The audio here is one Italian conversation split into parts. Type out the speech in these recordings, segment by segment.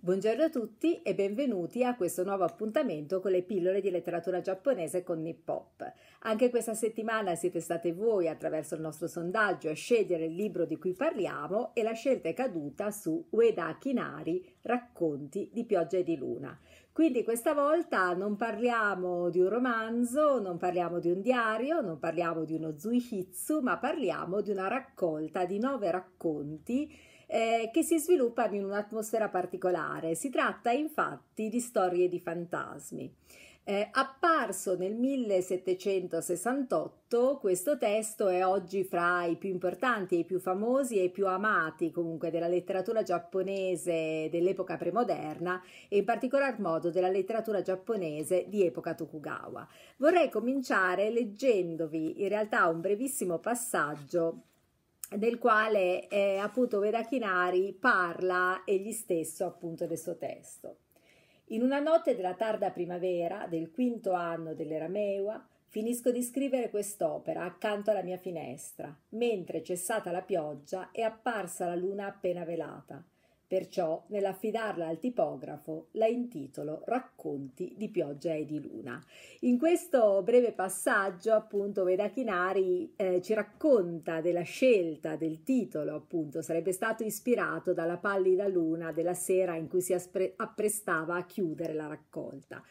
Buongiorno a tutti e benvenuti a questo nuovo appuntamento con le pillole di letteratura giapponese con Nippop. Anche questa settimana siete state voi attraverso il nostro sondaggio a scegliere il libro di cui parliamo e la scelta è caduta su Ueda Kinari, Racconti di pioggia e di luna. Quindi questa volta non parliamo di un romanzo, non parliamo di un diario, non parliamo di uno zuihitsu, ma parliamo di una raccolta di nove racconti eh, che si sviluppano in un'atmosfera particolare. Si tratta infatti di storie di fantasmi. Eh, apparso nel 1768, questo testo è oggi fra i più importanti i più famosi e i più amati comunque della letteratura giapponese dell'epoca premoderna e in particolar modo della letteratura giapponese di epoca Tokugawa. Vorrei cominciare leggendovi in realtà un brevissimo passaggio del quale eh, appunto Veda Kinari parla egli stesso appunto del suo testo. In una notte della tarda primavera del quinto anno dell'era Mewa finisco di scrivere quest'opera accanto alla mia finestra, mentre cessata la pioggia è apparsa la luna appena velata. Perciò, nell'affidarla al tipografo, la intitolo Racconti di pioggia e di luna. In questo breve passaggio, appunto, Veda Chinari eh, ci racconta della scelta del titolo, appunto, sarebbe stato ispirato dalla pallida luna della sera in cui si apprestava a chiudere la raccolta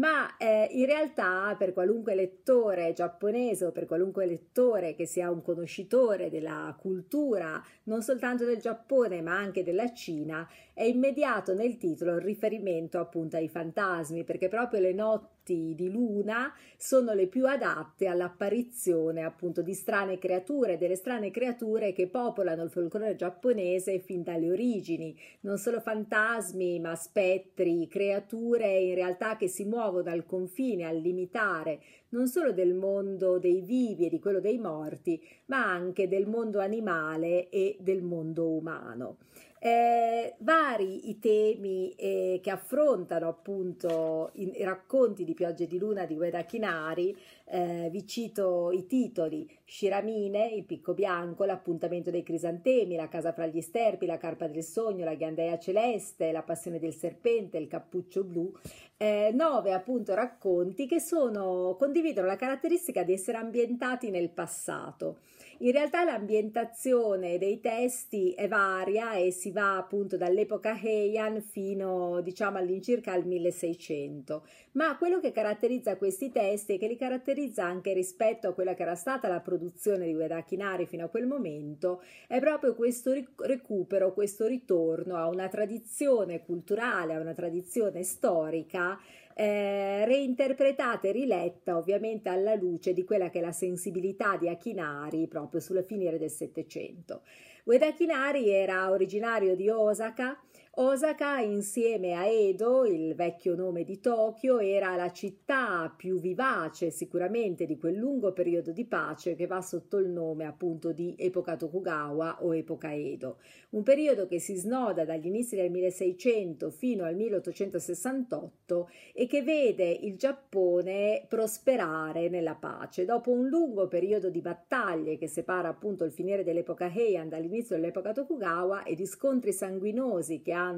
ma eh, in realtà per qualunque lettore giapponese o per qualunque lettore che sia un conoscitore della cultura non soltanto del Giappone ma anche della Cina è immediato nel titolo il riferimento appunto ai fantasmi perché proprio le notti di luna sono le più adatte all'apparizione appunto di strane creature, delle strane creature che popolano il folklore giapponese fin dalle origini, non solo fantasmi ma spettri, creature in realtà che si muovono dal confine al limitare non solo del mondo dei vivi e di quello dei morti, ma anche del mondo animale e del mondo umano. Eh, vari i temi eh, che affrontano appunto i, racconti di Piogge di Luna di Gueda Chinari, eh, vi cito i titoli Sciramine, Il picco bianco, L'appuntamento dei crisantemi, La casa fra gli sterpi, La carpa del sogno, La ghiandaia celeste, La passione del serpente, Il cappuccio blu, eh, nove appunto racconti che sono, condividono la caratteristica di essere ambientati nel passato. In realtà l'ambientazione dei testi è varia e si va appunto dall'epoca Heian fino diciamo all'incirca al 1600, ma quello che caratterizza questi testi e che li caratterizza anche rispetto a quella che era stata la produzione di Ueda Kinari fino a quel momento è proprio questo recupero, questo ritorno a una tradizione culturale, a una tradizione storica eh, reinterpretata e riletta ovviamente alla luce di quella che è la sensibilità di Akinari proprio sulla finire del Settecento. Ueda Akinari era originario di Osaka, Osaka, insieme a Edo, il vecchio nome di Tokyo, era la città più vivace sicuramente di quel lungo periodo di pace che va sotto il nome appunto di epoca Tokugawa o epoca Edo. Un periodo che si snoda dagli inizi del 1600 fino al 1868 e che vede il Giappone prosperare nella pace. Dopo un lungo periodo di battaglie che separa appunto il finire dell'epoca Heian dall'inizio dell'epoca Tokugawa e di scontri sanguinosi che hanno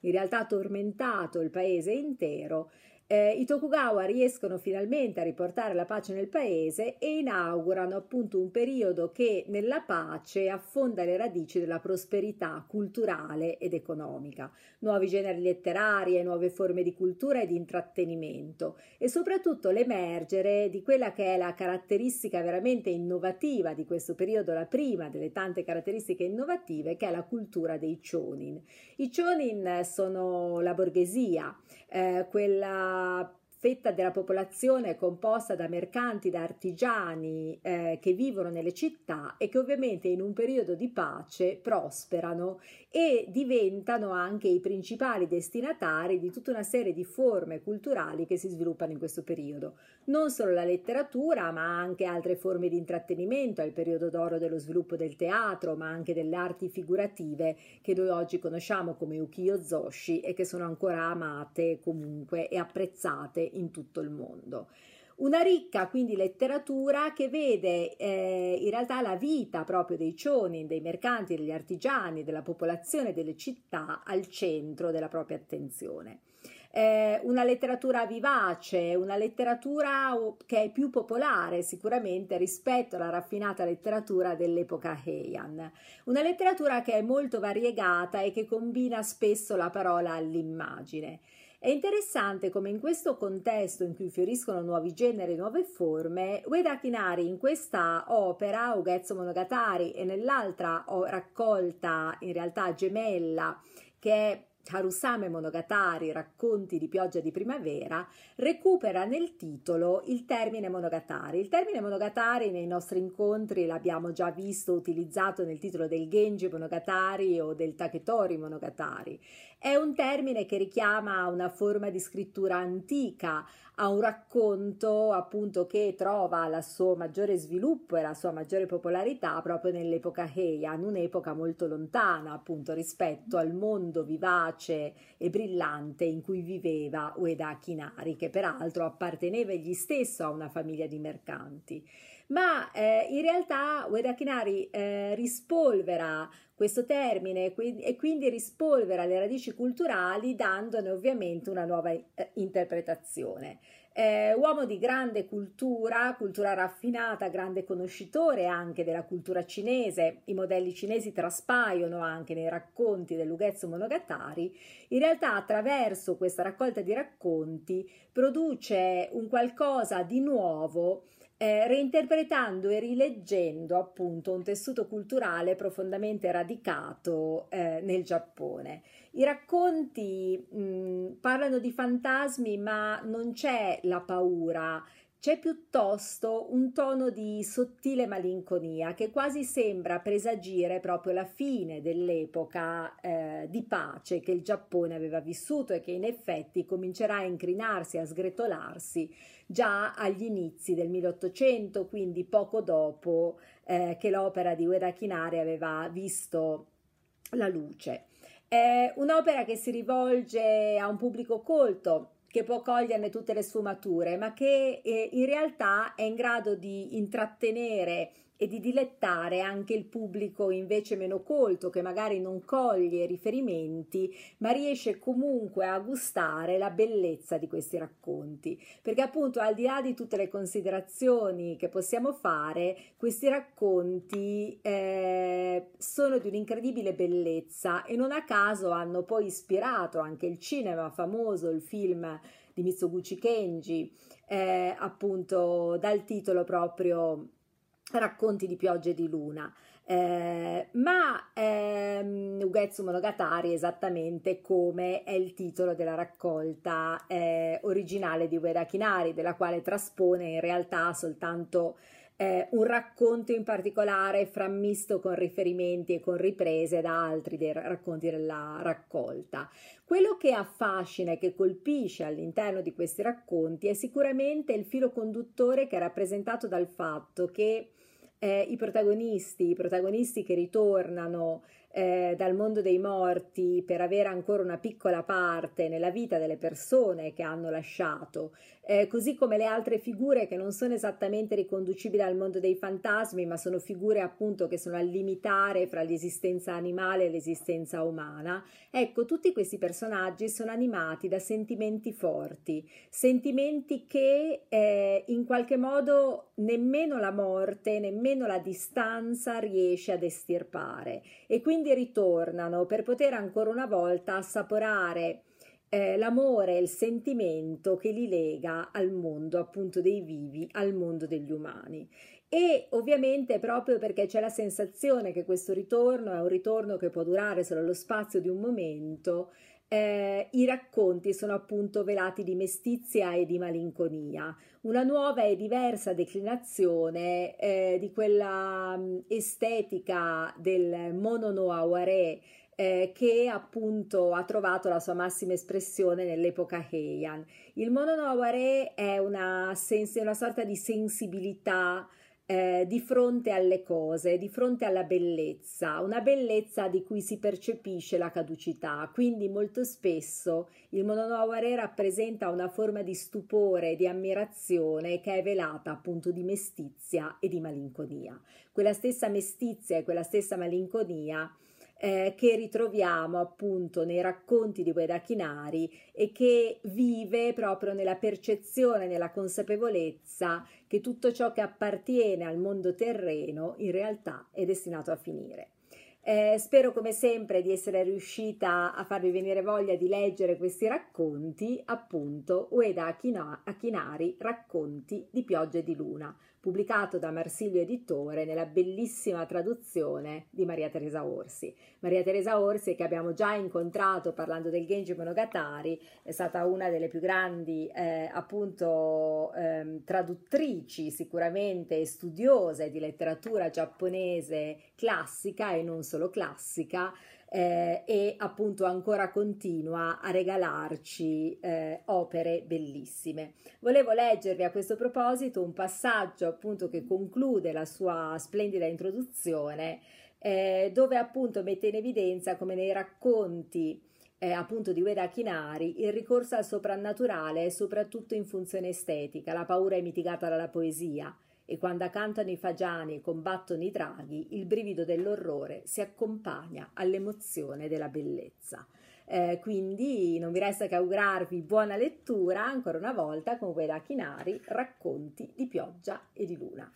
in realtà tormentato il paese intero, eh, i Tokugawa riescono finalmente a riportare la pace nel paese e inaugurano appunto un periodo che nella pace affonda le radici della prosperità culturale ed economica, nuovi generi letterari e nuove forme di cultura e di intrattenimento e soprattutto l'emergere di quella che è la caratteristica veramente innovativa di questo periodo, la prima delle tante caratteristiche innovative che è la cultura dei chonin. I chonin sono la borghesia, eh, quella uh, fetta della popolazione composta da mercanti, da artigiani eh, che vivono nelle città e che ovviamente in un periodo di pace prosperano e diventano anche i principali destinatari di tutta una serie di forme culturali che si sviluppano in questo periodo. Non solo la letteratura, ma anche altre forme di intrattenimento, è il periodo d'oro dello sviluppo del teatro, ma anche delle arti figurative che noi oggi conosciamo come ukiyo-zoshi e che sono ancora amate comunque e apprezzate in tutto il mondo. Una ricca quindi letteratura che vede eh, in realtà la vita proprio dei cioni, dei mercanti, degli artigiani, della popolazione delle città al centro della propria attenzione eh, una letteratura vivace, una letteratura che è più popolare sicuramente rispetto alla raffinata letteratura dell'epoca Heian. Una letteratura che è molto variegata e che combina spesso la parola all'immagine. È interessante come in questo contesto in cui fioriscono nuovi generi e nuove forme, Ueda Kinari in questa opera, Ugetsu Monogatari, e nell'altra raccolta in realtà gemella, che è Harusame Monogatari, racconti di pioggia di primavera, recupera nel titolo il termine Monogatari. Il termine Monogatari nei nostri incontri l'abbiamo già visto utilizzato nel titolo del Genji Monogatari o del Taketori Monogatari. È un termine che richiama una forma di scrittura antica, a un racconto appunto che trova il suo maggiore sviluppo e la sua maggiore popolarità proprio nell'epoca Heian, un'epoca molto lontana appunto rispetto al mondo vivace e brillante in cui viveva Ueda Kinari, che peraltro apparteneva egli stesso a una famiglia di mercanti. Ma eh, in realtà Ueda Kinari eh, rispolvera questo termine e quindi rispolvera le radici culturali dandone ovviamente una nuova eh, interpretazione. Eh, uomo di grande cultura, cultura raffinata, grande conoscitore anche della cultura cinese, i modelli cinesi traspaiono anche nei racconti dell'Ughezzo Monogatari, in realtà attraverso questa raccolta di racconti produce un qualcosa di nuovo eh, reinterpretando e rileggendo appunto un tessuto culturale profondamente radicato eh, nel Giappone. I racconti mh, parlano di fantasmi, ma non c'è la paura, c'è piuttosto un tono di sottile malinconia che quasi sembra presagire proprio la fine dell'epoca eh, di pace che il Giappone aveva vissuto e che in effetti comincerà a incrinarsi, a sgretolarsi già agli inizi del 1800, quindi poco dopo eh, che l'opera di Ueda Kinari aveva visto la luce. È un'opera che si rivolge a un pubblico colto, che può coglierne tutte le sfumature, ma che eh, in realtà è in grado di intrattenere e di dilettare anche il pubblico invece meno colto che magari non coglie riferimenti ma riesce comunque a gustare la bellezza di questi racconti. Perché appunto al di là di tutte le considerazioni che possiamo fare questi racconti eh, sono di un'incredibile bellezza e non a caso hanno poi ispirato anche il cinema famoso il film di Mitsuguchi Kenji eh, appunto dal titolo proprio racconti di piogge di luna. Eh, ma ehm, Ugetsu Monogatari esattamente come è il titolo della raccolta eh, originale di Ueda Kinari, della quale traspone in realtà soltanto eh, un racconto in particolare frammisto con riferimenti e con riprese da altri dei racconti della raccolta. Quello che affascina e che colpisce all'interno di questi racconti è sicuramente il filo conduttore che è rappresentato dal fatto che eh, i protagonisti, i protagonisti che ritornano eh, dal mondo dei morti per avere ancora una piccola parte nella vita delle persone che hanno lasciato, eh, così come le altre figure che non sono esattamente riconducibili al mondo dei fantasmi, ma sono figure appunto che sono al limitare fra l'esistenza animale e l'esistenza umana. Ecco, tutti questi personaggi sono animati da sentimenti forti, sentimenti che eh, in qualche modo nemmeno la morte, nemmeno la distanza riesce ad estirpare e quindi quindi ritornano per poter ancora una volta assaporare eh, l'amore il sentimento che li lega al mondo appunto dei vivi, al mondo degli umani. E ovviamente proprio perché c'è la sensazione che questo ritorno è un ritorno che può durare solo lo spazio di un momento, eh, i racconti sono appunto velati di mestizia e di malinconia, una nuova e diversa declinazione eh, di quella mh, mm, estetica del mono no eh, che appunto ha trovato la sua massima espressione nell'epoca Heian. Il mono no è una, sens- una sorta di sensibilità eh, di fronte alle cose, di fronte alla bellezza, una bellezza di cui si percepisce la caducità. Quindi molto spesso il mononovare rappresenta una forma di stupore, di ammirazione che è velata appunto di mestizia e di malinconia. Quella stessa mestizia e quella stessa malinconia eh, che ritroviamo appunto nei racconti di Gueda Chinari e che vive proprio nella percezione, nella consapevolezza che tutto ciò che appartiene al mondo terreno in realtà è destinato a finire. Eh, spero come sempre di essere riuscita a farvi venire voglia di leggere questi racconti, appunto Ueda Achinari, Racconti di pioggia e di luna pubblicato da Marsilio Editore nella bellissima traduzione di Maria Teresa Orsi. Maria Teresa Orsi che abbiamo già incontrato parlando del Genji Monogatari, è stata una delle più grandi eh, appunto eh, traduttrici sicuramente e studiose di letteratura giapponese classica e non solo classica eh, e appunto ancora continua a regalarci eh, opere bellissime. Volevo leggervi a questo proposito un passaggio appunto che conclude la sua splendida introduzione eh, dove appunto mette in evidenza come nei racconti eh, appunto di Ueda Kinari, il ricorso al soprannaturale è soprattutto in funzione estetica, la paura è mitigata dalla poesia, e quando cantano i fagiani e combattono i draghi, il brivido dell'orrore si accompagna all'emozione della bellezza. Eh, quindi non vi resta che augurarvi buona lettura ancora una volta con Gueda Chinari, racconti di pioggia e di luna.